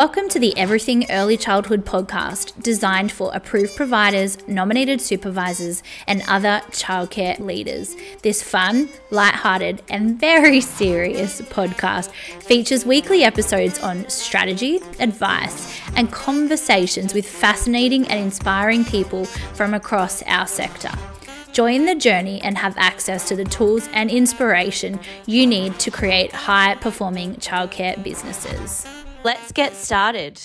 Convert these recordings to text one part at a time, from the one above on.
Welcome to the Everything Early Childhood podcast, designed for approved providers, nominated supervisors, and other childcare leaders. This fun, light-hearted, and very serious podcast features weekly episodes on strategy, advice, and conversations with fascinating and inspiring people from across our sector. Join the journey and have access to the tools and inspiration you need to create high performing childcare businesses. Let's get started.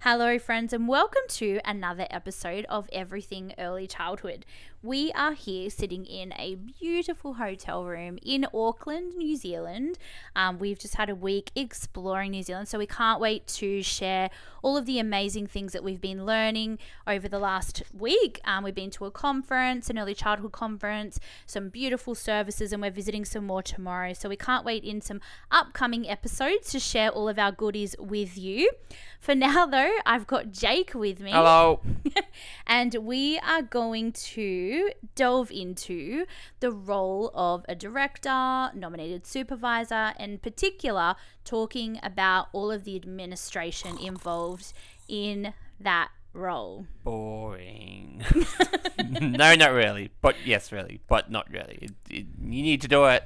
Hello, friends, and welcome to another episode of Everything Early Childhood. We are here sitting in a beautiful hotel room in Auckland, New Zealand. Um, we've just had a week exploring New Zealand, so we can't wait to share all of the amazing things that we've been learning over the last week. Um, we've been to a conference, an early childhood conference, some beautiful services, and we're visiting some more tomorrow. So we can't wait in some upcoming episodes to share all of our goodies with you. For now, though, I've got Jake with me. Hello. and we are going to delve into the role of a director, nominated supervisor, in particular, talking about all of the administration involved in that role. Boring. no, not really. But yes, really. But not really. It, it, you need to do it.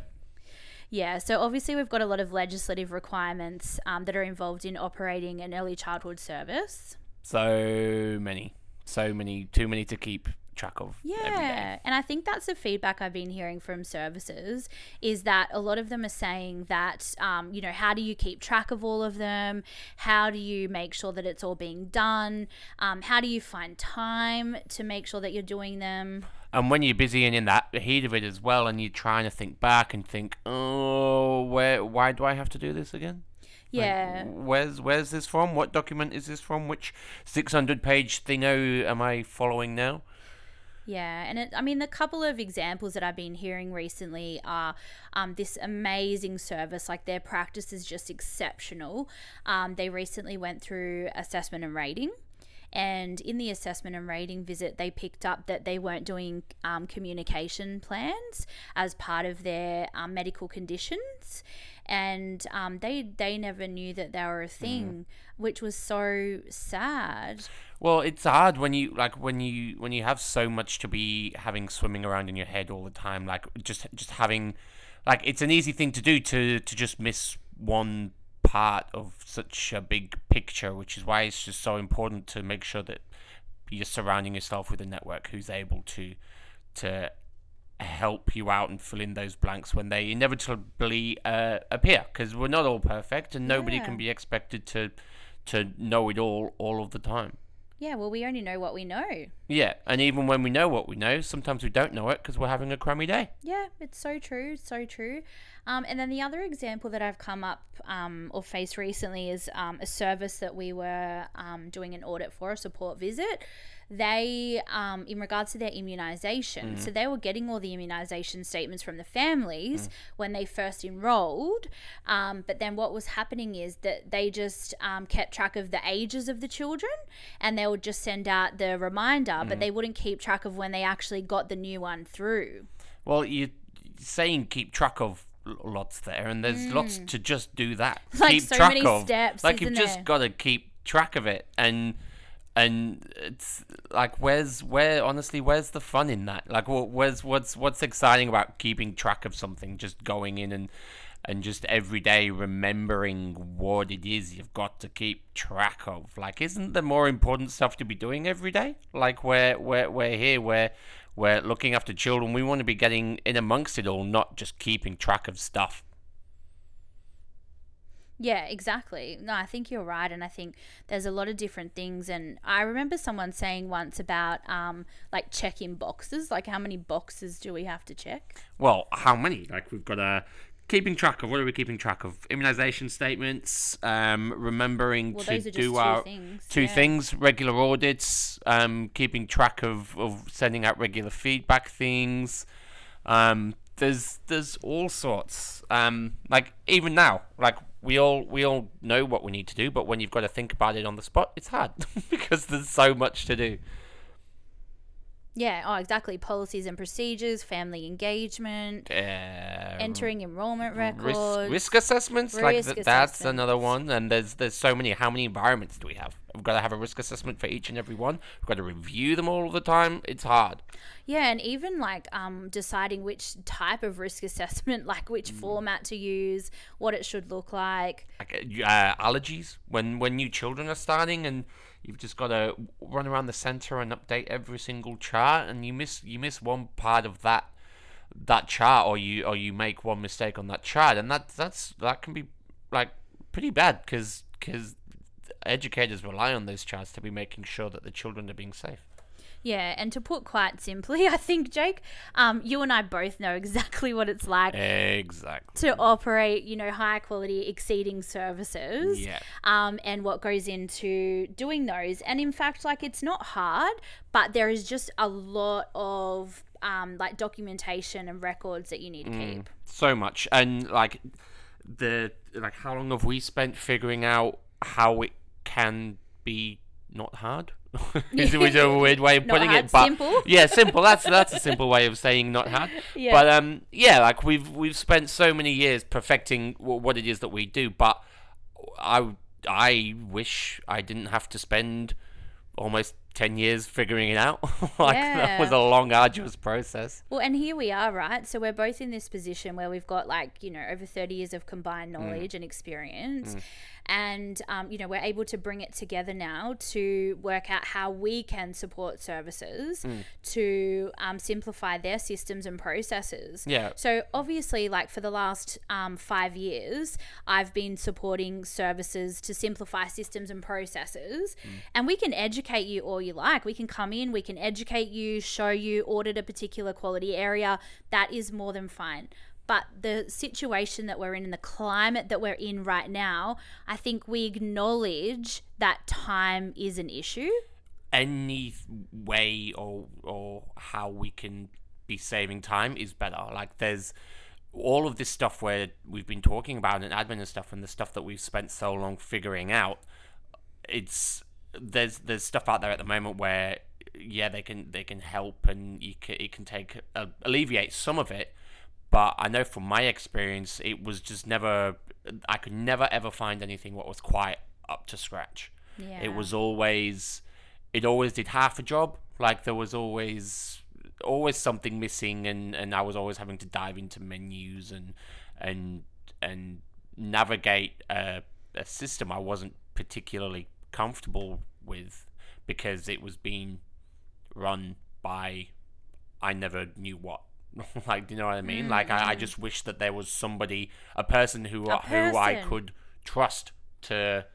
Yeah, so obviously we've got a lot of legislative requirements um, that are involved in operating an early childhood service. So many. So many. Too many to keep track of. Yeah, and I think that's the feedback I've been hearing from services is that a lot of them are saying that, um, you know, how do you keep track of all of them? How do you make sure that it's all being done? Um, how do you find time to make sure that you're doing them? And when you're busy and in that heat of it as well, and you're trying to think back and think, oh, where, why do I have to do this again? Yeah. Like, where's where's this from? What document is this from? Which 600 page thingo am I following now? Yeah, and it, I mean, the couple of examples that I've been hearing recently are um, this amazing service. Like their practice is just exceptional. Um, they recently went through assessment and rating. And in the assessment and rating visit, they picked up that they weren't doing um, communication plans as part of their um, medical conditions, and um, they they never knew that they were a thing, mm. which was so sad. Well, it's hard when you like when you when you have so much to be having swimming around in your head all the time. Like just just having, like it's an easy thing to do to to just miss one part of such a big picture, which is why it's just so important to make sure that you're surrounding yourself with a network who's able to to help you out and fill in those blanks when they inevitably uh, appear because we're not all perfect and nobody Yeah. can be expected to to know it all all of the time Yeah, well, we only know what we know. yeah and even when we know what we know sometimes we don't know it because we're having a crummy day Yeah, it's so true, so true. Um, and then the other example that I've come up um, or faced recently is um, a service that we were um, doing an audit for, a support visit. They, um, in regards to their immunisation, so they were getting all the immunisation statements from the families when they first enrolled. Um, but then what was happening is that they just um, kept track of the ages of the children and they would just send out the reminder, but they wouldn't keep track of when they actually got the new one through. well you saying keep track of lots there and there's lots to just do that Mm. Like keep so track many of. steps, like you've just got to keep track of it and and it's like where's where honestly where's the fun in that? Like wh- where's what's what's exciting about keeping track of something just going in and and just every day remembering what it is you've got to keep track of? Like isn't there more important stuff to be doing every day? Like we're we're, we're here we're we're looking after children we want to be getting in amongst it all not just keeping track of stuff Yeah, exactly. No, I think you're right, and I think there's a lot of different things. And I remember someone saying once about um, like checking boxes, like how many boxes do we have to check? Well, how many? Like we've got a keeping track of what are we keeping track of? Immunization statements, um, remembering Well, to do two our things. two yeah. things: regular audits, um, keeping track of, of sending out regular feedback things. Um, there's there's all sorts. Um, like even now, like we all we all know what we need to do, but when you've got to think about it on the spot, it's hard because there's so much to do. Yeah, oh, exactly. Policies and procedures, family engagement, Uh, entering enrollment risk, records. risk assessments like Risk th- that's another one and there's there's so many how many environments do we have we've got to have a risk assessment for each and every one we've got to review them all the time it's hard Yeah, and even like um, deciding which type of risk assessment, like which Mm. format to use, what it should look like. like uh, uh, allergies when when new children are starting and you've just got to run around the center and update every single chart and you miss you miss one part of that that chart or you or you make one mistake on that chart and that that's that can be like pretty bad because because educators rely on those charts to be making sure that the children are being safe Yeah, and to put quite simply, I think, Jake, um, you and I both know exactly what it's like exactly to operate, you know, high quality exceeding services. yeah um, and what goes into doing those. And in fact, like it's not hard, but there is just a lot of um, like documentation and records that you need to keep. so much and like the like how long have we spent figuring out how it can be not hard is it a weird way of putting hard, it but simple. yeah simple that's that's a simple way of saying not hard Yeah. but um yeah like we've we've spent so many years perfecting w- what it is that we do but i i wish i didn't have to spend almost 10 years figuring it out like that was a long arduous process Well, and here we are, right? So we're both in this position where we've got like, you know, over 30 years of combined knowledge and experience. And, um, you know, we're able to bring it together now to work out how we can support services to um, simplify their systems and processes. yeah So obviously, like for the last um, five years, I've been supporting services to simplify systems and processes, and we can educate you all you like. We can come in, we can educate you, show you, audit a particular quality area. That is more than fine. But the situation that we're in and the climate that we're in right now, I think we acknowledge that time is an issue. any way or or how we can be saving time is better. Like there's all of this stuff where we've been talking about and admin and stuff and the stuff that we've spent so long figuring out. It's there's there's stuff out there at the moment where yeah they can they can help and you can, it can take uh, alleviate some of it but I know from my experience it was just never I could never ever find anything what was quite up to scratch Yeah. it was always it always did half a job like there was always always something missing and and I was always having to dive into menus and and and navigate a, a system I wasn't particularly comfortable with because it was being run by I never knew what like do you know what I mean like I, I mm. just wish that there was somebody a person who A who I could trust to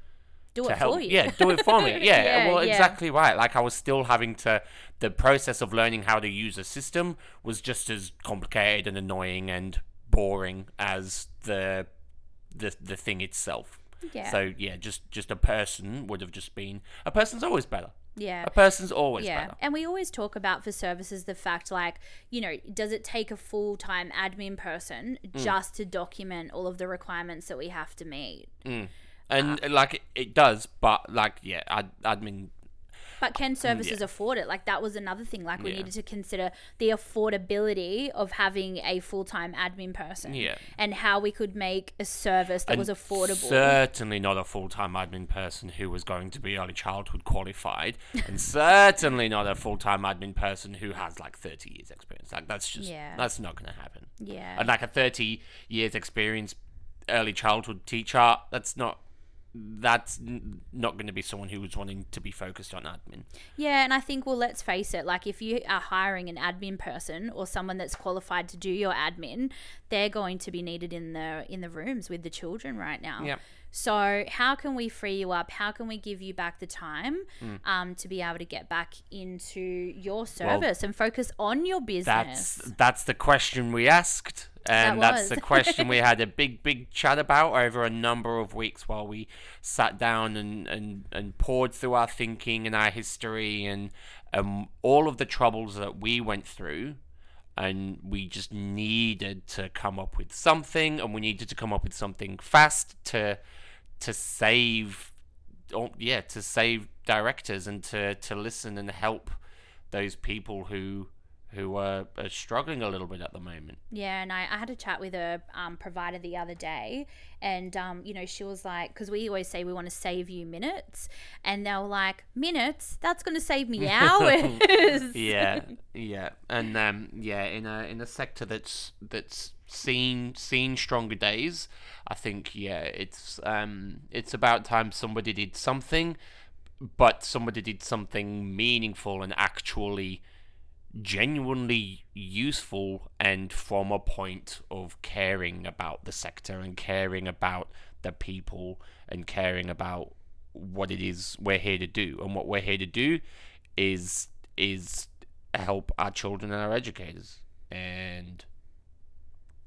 Do to it help. for you. Yeah, do it for me. Yeah, Yeah, well, yeah. exactly right. Like I was still having to. The process of learning how to use a system was just as complicated and annoying and boring as the the the thing itself. Yeah. So yeah, just just a person would have just been. A person's always better. Yeah. A person's always Yeah, better. and we always talk about for services the fact like, you know, does it take a full time admin person Mm. just to document all of the requirements that we have to meet? And like it, it does, but like yeah, ad, admin. But can mm, services afford it? Like that was another thing. Like we Yeah. needed to consider the affordability of having a full time admin person. Yeah. And how we could make a service that and was affordable. Certainly not a full time admin person who was going to be early childhood qualified, and certainly not a full time admin person who has like 30 years experience. Like that's just Yeah. that's not going to happen. yeah. And like a 30 years experience early childhood teacher, that's not that's n- not going to be someone who's wanting to be focused on admin. Yeah, and I think, well, let's face it, like if you are hiring an admin person or someone that's qualified to do your admin, they're going to be needed in the in the rooms with the children right now. Yep. So how can we free you up? How can we give you back the time Hmm. um, to be able to get back into your service and focus on your business? That's that's the question we asked, and That that's the question we had a big big chat about over a number of weeks while we sat down and and, and poured through our thinking and our history and um, all of the troubles that we went through. And we just needed to come up with something, and we needed to come up with something fast to to save, oh, yeah, to save directors and to to listen and help those people who who are, are struggling a little bit at the moment. Yeah, and I, I had a chat with a um, provider the other day, and um, you know she was like, because we always say we want to save you minutes, and they were like, minutes? That's going to save me hours. yeah, yeah, and um, yeah, in a in a sector that's that's seen seen stronger days, I think yeah, it's um it's about time somebody did something, but somebody did something meaningful and actually genuinely useful and from a point of caring about the sector and caring about the people and caring about what it is we're here to do. And what we're here to do is is help our children and our educators. And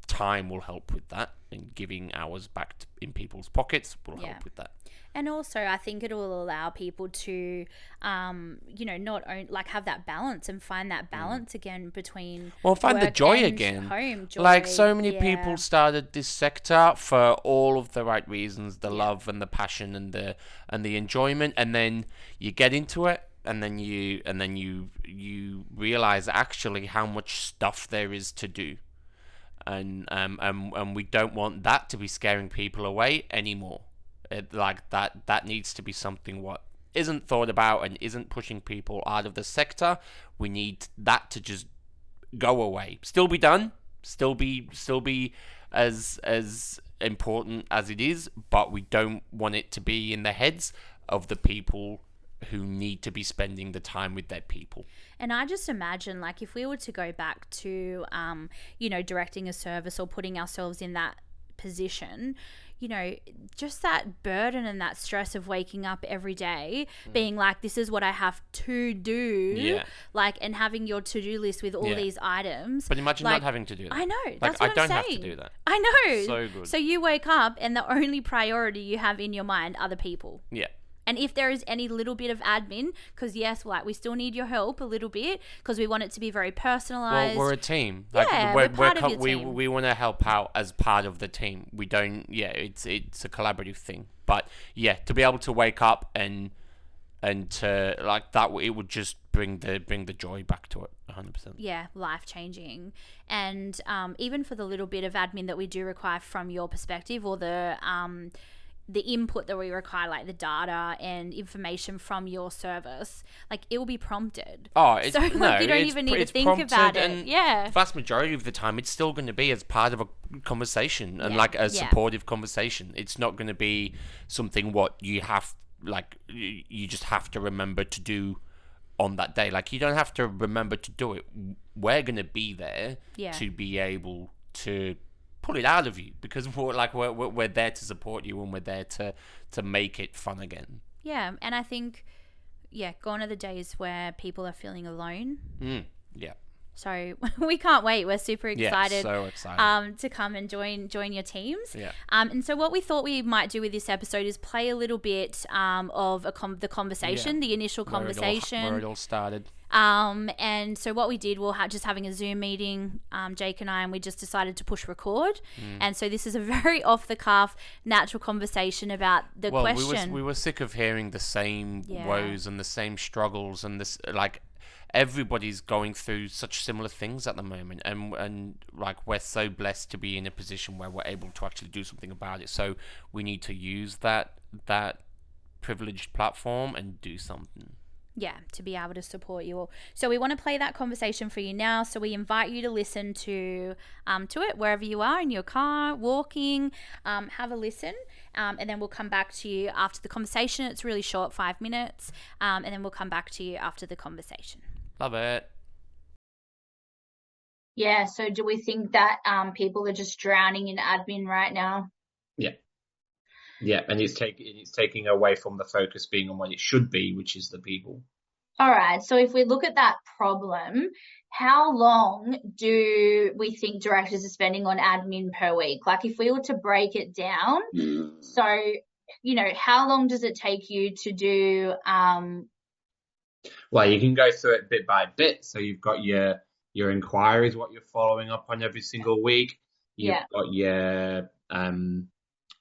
time will help with that. And giving hours back to, in people's pockets will Yeah. help with that And also, I think it will allow people to, um, you know, not own, like have that balance and find that balance again between Mm. Well, find the joy again. Home joy. like so many yeah. people started this sector for all of the right reasons the Yeah. love and the passion and the and the enjoyment and then you get into it and then you and then you you realize actually how much stuff there is to do and um and, and we don't want that to be scaring people away anymore it, like that that needs to be something what isn't thought about and isn't pushing people out of the sector. We need that to just go away. Still be done still be still be as as important as it is but we don't want it to be in the heads of the people who need to be spending the time with their people. And I just imagine, like, if we were to go back to, um, you know, directing a service or putting ourselves in that position, you know, just that burden and that stress of waking up every day, being like, this is what I have to do. Mm. Yeah. Like, and having your to do list with all Yeah. these items. but imagine like, not having to do that I know. like That's i what don't I'm have saying. to do that I know. So good. So you wake up and the only priority you have in your mind are the people. yeah And if there is any little bit of admin, because yes, like we still need your help a little bit because we want it to be very personalized. well we're a team like Yeah, we're, we're part of co- your we, team. we want to help out as part of the team we don't yeah it's it's a collaborative thing but yeah to be able to wake up and and to like that it would just bring the bring the joy back to it 100% yeah, life changing. And um, even for the little bit of admin that we do require from your perspective or the um, the input that we require, like the data and information from your service, like it will be prompted. Oh, it's, So, like, no, you don't even need to think about it. and Yeah. The vast majority of the time, it's still going to be as part of a conversation and Yeah, like a yeah. supportive conversation. It's not going to be something what you have like you just have to remember to do on that day. Like you don't have to remember to do it. We're going to be there Yeah. to be able to pull it out of you because we're like we're, we're we're there to support you and we're there to to make it fun again. Yeah. And I think, yeah, gone are the days where people are feeling alone. Mm, yeah. So we can't wait. We're super excited, Yeah. So excited. um, to come and join join your teams. yeah. Um, and so what we thought we might do with this episode is play a little bit um, of a com- the conversation, the initial Where it all- conversation. where it all started. Um, and so what we did, we'll have just having a Zoom meeting, um, Jake and I, and we just decided to push record. Mm. And so this is a very off the cuff, natural conversation about the well, question. we were we were sick of hearing the same Yeah. woes and the same struggles and this like everybody's going through such similar things at the moment and and like we're so blessed to be in a position where we're able to actually do something about it. So we need to use that that privileged platform and do something. yeah, to be able to support you all. So we want to play that conversation for you now. So we invite you to listen to um, to it wherever you are in your car, walking. Um, have a listen, um, and then we'll come back to you after the conversation. It's really short, five minutes, um, and then we'll come back to you after the conversation. Love it. Yeah, so do we think that um, people are just drowning in admin right now? Yeah, Yeah, and it's taking it's taking away from the focus being on what it should be, which is the people. All right, so if we look at that problem, how long do we think directors are spending on admin per week? Like if we were to break it down, so, you know, how long does it take you to do, um, Well, you can go through it bit by bit. So you've got your your inquiries, what you're following up on every single week. You've Yeah. got your um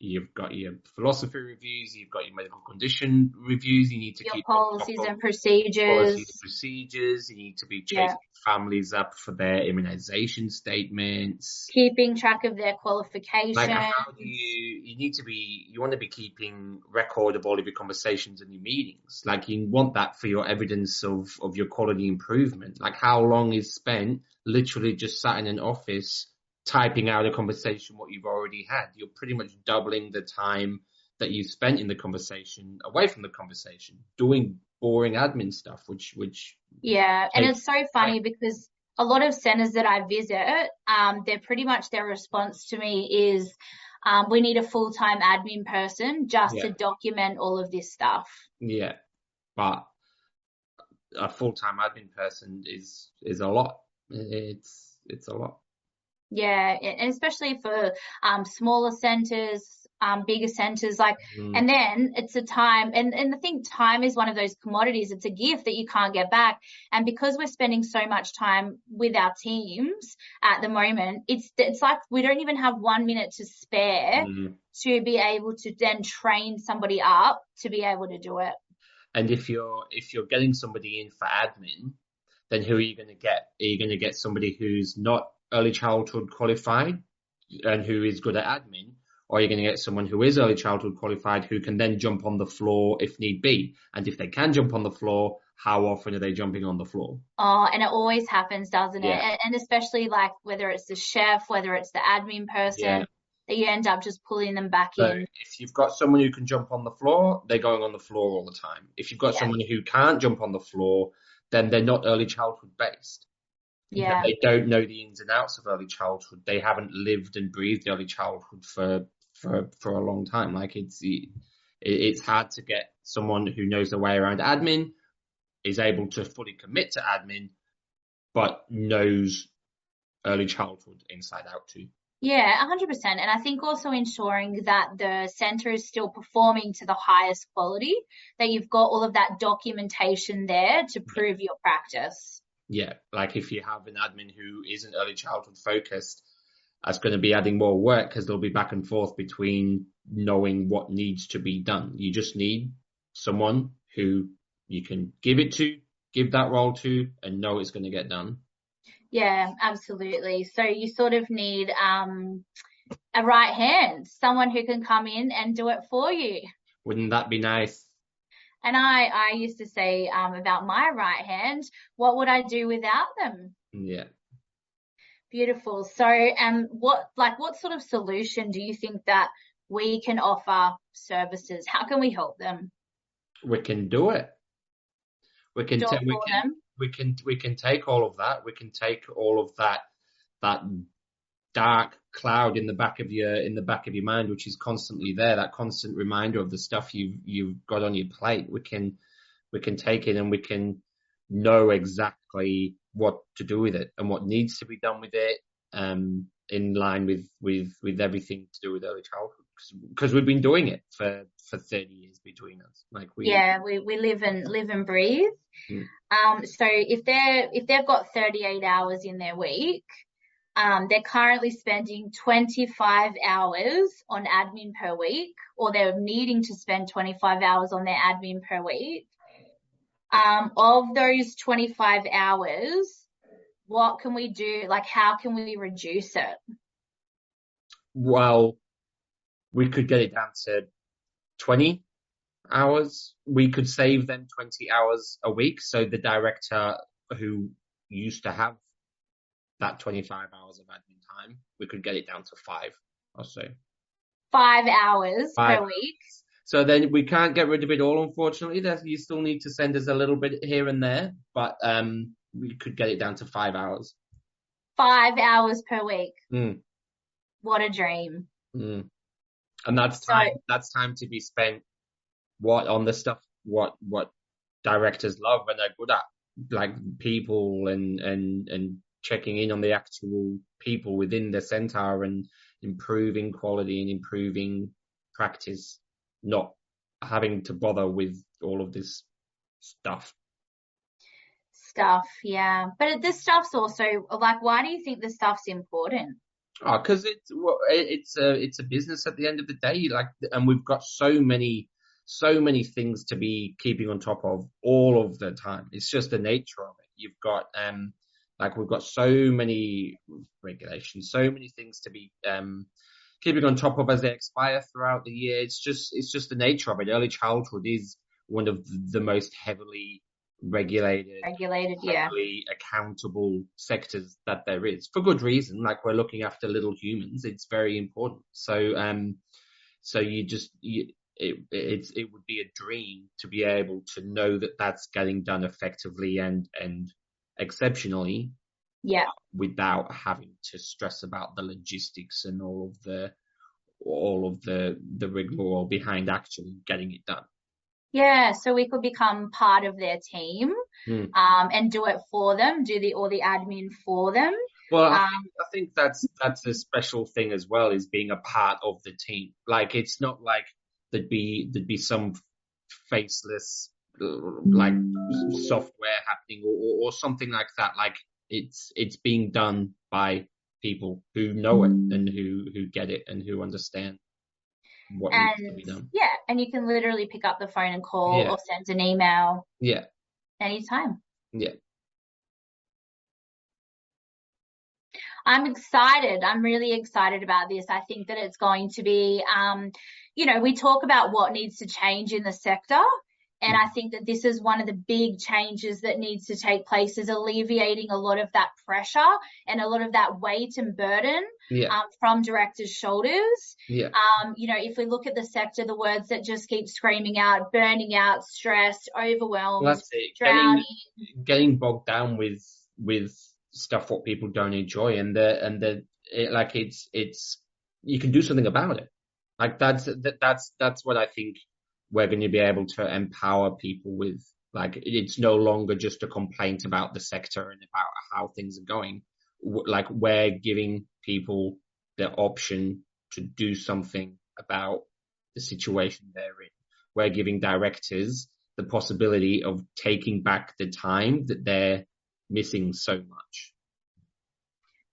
You've got your philosophy reviews. You've got your medical condition reviews. You need to Your keep policies and procedures. policies and procedures. You need to be chasing Yeah. families up for their immunization statements. Keeping track of their qualifications. Like how do you you need to be you want to be keeping record of all of your conversations and your meetings. Like you want that for your evidence of of your quality improvement. Like how long is spent literally just sat in an office typing out a conversation what you've already had. You're pretty much doubling the time that you spent in the conversation away from the conversation doing boring admin stuff which which Yeah, and it's so funny because a lot of centers that I visit, um, they're pretty much their response to me is, um, we need a full-time admin person just to document all of this stuff. Yeah, but a full time admin person is is a lot. It's it's a lot. Yeah, and especially for um, smaller centers, um, bigger centers, like, Mm. and then it's a time, and, and I think time is one of those commodities. It's a gift that you can't get back. And because we're spending so much time with our teams at the moment, it's, it's like we don't even have one minute to spare Mm. to be able to then train somebody up to be able to do it. And if you're if you're getting somebody in for admin, then who are you going to get? Are you going to get somebody who's not early childhood qualified and who is good at admin, or you're going to get someone who is early childhood qualified who can then jump on the floor if need be? And if they can jump on the floor, how often are they jumping on the floor? Oh, and it always happens, doesn't it? And, and especially like whether it's the chef, whether it's the admin person, Yeah. that you end up just pulling them back So in. if you've got someone who can jump on the floor, they're going on the floor all the time. If you've got Yeah. someone who can't jump on the floor, then they're not early childhood based. Yeah. They don't know the ins and outs of early childhood. They haven't lived and breathed early childhood for for for a long time. Like it's it's hard to get someone who knows their way around admin, is able to fully commit to admin, but knows early childhood inside out too. Yeah, 100%. And I think also ensuring that the center is still performing to the highest quality, that you've got all of that documentation there to prove your practice. Yeah, like if you have an admin who isn't early childhood focused, that's going to be adding more work because they'll be back and forth between knowing what needs to be done. You just need someone who you can give it to, give that role to, and know it's going to get done. Yeah, absolutely. So you sort of need um, a right hand, someone who can come in and do it for you. Wouldn't that be nice? And I, I used to say um, about my right hand, what would I do without them? Yeah. Beautiful. So, um, what, like, what sort of solution do you think that we can offer services? How can we help them? We can do it. We can, ta- we can, them? we can, we can take all of that. We can take all of that, that dark cloud in the back of your, in the back of your mind, which is constantly there, that constant reminder of the stuff you've, you've got on your plate. We can, we can take it and we can know exactly what to do with it and what needs to be done with it, um, in line with, with, with everything to do with early childhood. Because we've been doing it for, for 30 years between us. Like we, Yeah, we, we live and live and breathe. Mm. Um, so if they're, if they've got 38 hours in their week, um, they're currently spending 25 hours on admin per week, or they're needing to spend 25 hours on their admin per week. Um, of those 25 hours, what can we do? Like, how can we reduce it? well, we could get it down to 20 hours. We could save them 20 hours a week. So the director who used to have that 25 hours of admin time, we could get it down to five or so. Five hours Five per week. So then we can't get rid of it all, unfortunately. You still need to send us a little bit here and there, but um, we could get it down to five hours. Five hours per week. Mm. What a dream. Mm. And that's So- time. That's time to be spent what on the stuff what what directors love and are good at, like people and and and checking in on the actual people within the center and improving quality and improving practice, not having to bother with all of this stuff. Stuff, yeah. But this stuff's also like, why do you think this stuff's important? Oh, because it's well, it's a it's a business at the end of the day. Like, and we've got so many so many things to be keeping on top of all of the time. It's just the nature of it. You've got um like we've got so many regulations, so many things to be um keeping on top of as they expire throughout the year. It's just it's just the nature of it. Early childhood is one of the most heavily regulated, regulated, yeah, accountable sectors that there is for good reason. Like we're looking after little humans, it's very important. So, um, so you just you, it it's it would be a dream to be able to know that that's getting done effectively and and exceptionally, yeah, without having to stress about the logistics and all of the all of the the rigmarole behind actually getting it done. Yeah, so we could become part of their team Hmm. um, and do it for them, do the all the admin for them. Well, I, Um, think, I think that's that's a special thing as well, is being a part of the team. Like it's not like there'd be there'd be some faceless like software happening or, or, or something like that. Like it's it's being done by people who know it and who who get it and who understand what needs to be done. yeah, and you can literally pick up the phone and call Yeah. or send an email Yeah, anytime. yeah. I'm excited. I'm really excited about this. I think that it's going to be, um, you know, we talk about what needs to change in the sector. And I think that this is one of the big changes that needs to take place is alleviating a lot of that pressure and a lot of that weight and burden Yeah, um, from directors' shoulders. yeah, Um, you know, if we look at the sector, the words that just keep screaming out, burning out, stressed, overwhelmed, well, drowning. Getting, getting bogged down with with stuff what people don't enjoy, and the and the it, like it's it's you can do something about it. Like that's that, that's that's what I think we're going to be able to empower people with. Like it's no longer just a complaint about the sector and about how things are going. Like we're giving people the option to do something about the situation they're in. We're giving directors the possibility of taking back the time that they're missing so much.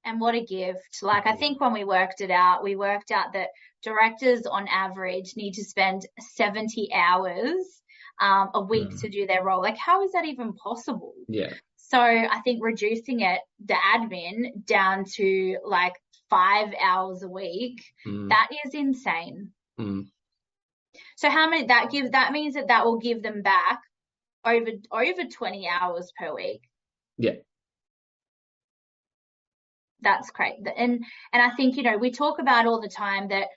And what a gift. Like, I think when we worked it out, we worked out that directors on average need to spend 70 hours um, a week Mm. to do their role. Like, how is that even possible? Yeah. So I think reducing it, the admin down to like five hours a week, Mm, that is insane. mm. So how many that gives, that means that that will give them back over, over 20 hours per week. Yeah. That's great. And, and I think, you know, we talk about all the time that,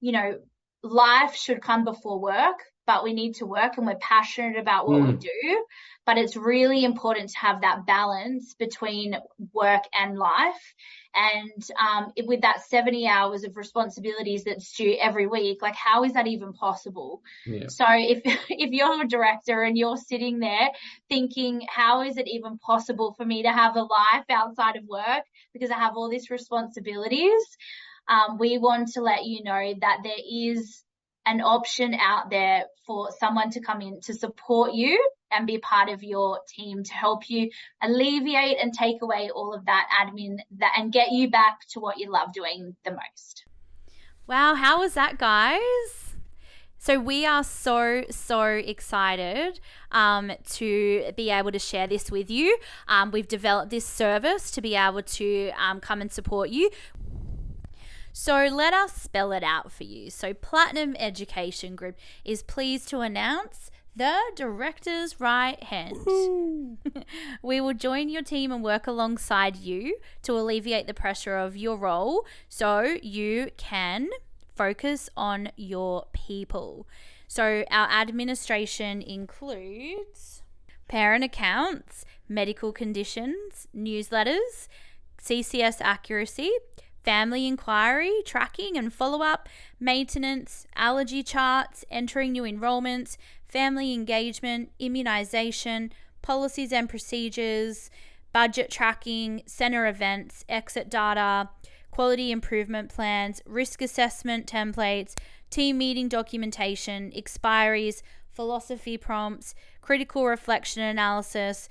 you know, life should come before work, but we need to work and we're passionate about what we Mm. do. But it's really important to have that balance between work and life. And um, it- with that 70 hours of responsibilities that's due every week, like how is that even possible? Yeah. So if if you're a director and you're sitting there thinking, how is it even possible for me to have a life outside of work because I have all these responsibilities? Um, we want to let you know that there is an option out there for someone to come in to support you and be part of your team to help you alleviate and take away all of that admin that and get you back to what you love doing the most. Wow, how was that, guys? So we are so so excited um, to be able to share this with you. Um, we've developed this service to be able to um, come and support you. So let us spell it out for you. So Platinum Education Group is pleased to announce the director's right hand. we will join your team and work alongside you to alleviate the pressure of your role so you can focus on your people. So, our administration includes parent accounts, medical conditions, newsletters, CCS accuracy, family inquiry, tracking and follow up, maintenance, allergy charts, entering new enrollments, family engagement, immunization, policies and procedures, budget tracking, center events, exit data, quality improvement plans, risk assessment templates, team meeting documentation, expiries, philosophy prompts, critical reflection analysis,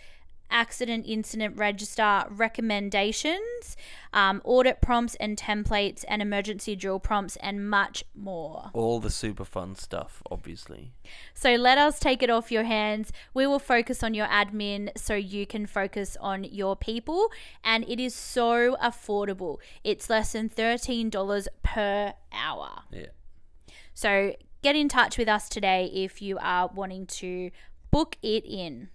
accident incident register recommendations, um, audit prompts and templates, and emergency drill prompts, and much more. All the super fun stuff, obviously. So let us take it off your hands. We will focus on your admin so you can focus on your people. And it is so affordable. It's less than $13 per hour. Yeah. So get in touch with us today if you are wanting to book it in.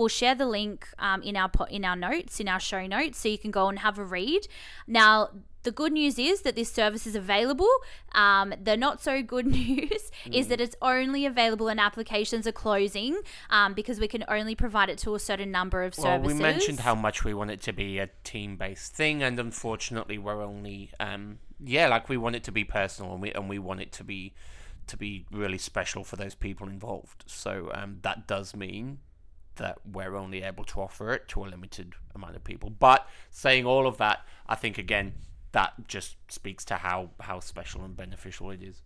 We'll share the link um, in our po- in our notes in our show notes, so you can go and have a read. Now, the good news is that this service is available. Um, the not so good news is that it's only available when applications are closing um, because we can only provide it to a certain number of services. Well, services. we mentioned how much we want it to be a team-based thing, and unfortunately, we're only, um, yeah, like we want it to be personal, and we and we want it to be to be really special for those people involved. So um, that does mean that we're only able to offer it to a limited amount of people. But saying all of that, I think again that just speaks to how how special and beneficial it is.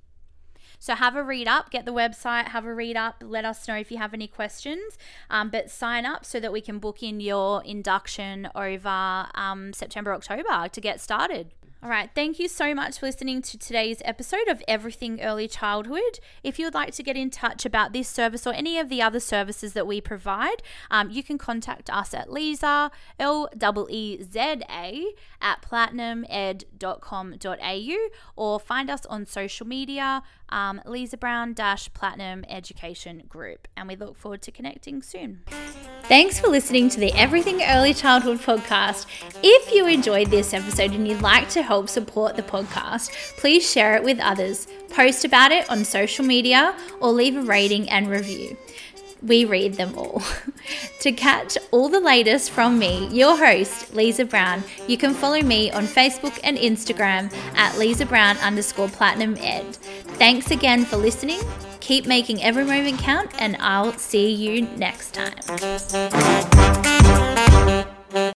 So have a read up, get the website, have a read up. Let us know if you have any questions. Um, but sign up so that we can book in your induction over um, September, October to get started. All right, thank you so much for listening to today's episode of Everything Early Childhood. If you would like to get in touch about this service or any of the other services that we provide, um, you can contact us at Leza, L E Z A, at platinumed.com.au or find us on social media, um, Leza Brown Platinum Education Group. And we look forward to connecting soon. Thanks for listening to the Everything Early Childhood podcast. If you enjoyed this episode and you'd like to help support the podcast, please share it with others, post about it on social media, or leave a rating and review. We read them all. to catch all the latest from me, your host, Leza Brown, you can follow me on Facebook and Instagram at Leza Brown underscore platinum ed. Thanks again for listening. Keep making every moment count, and I'll see you next time.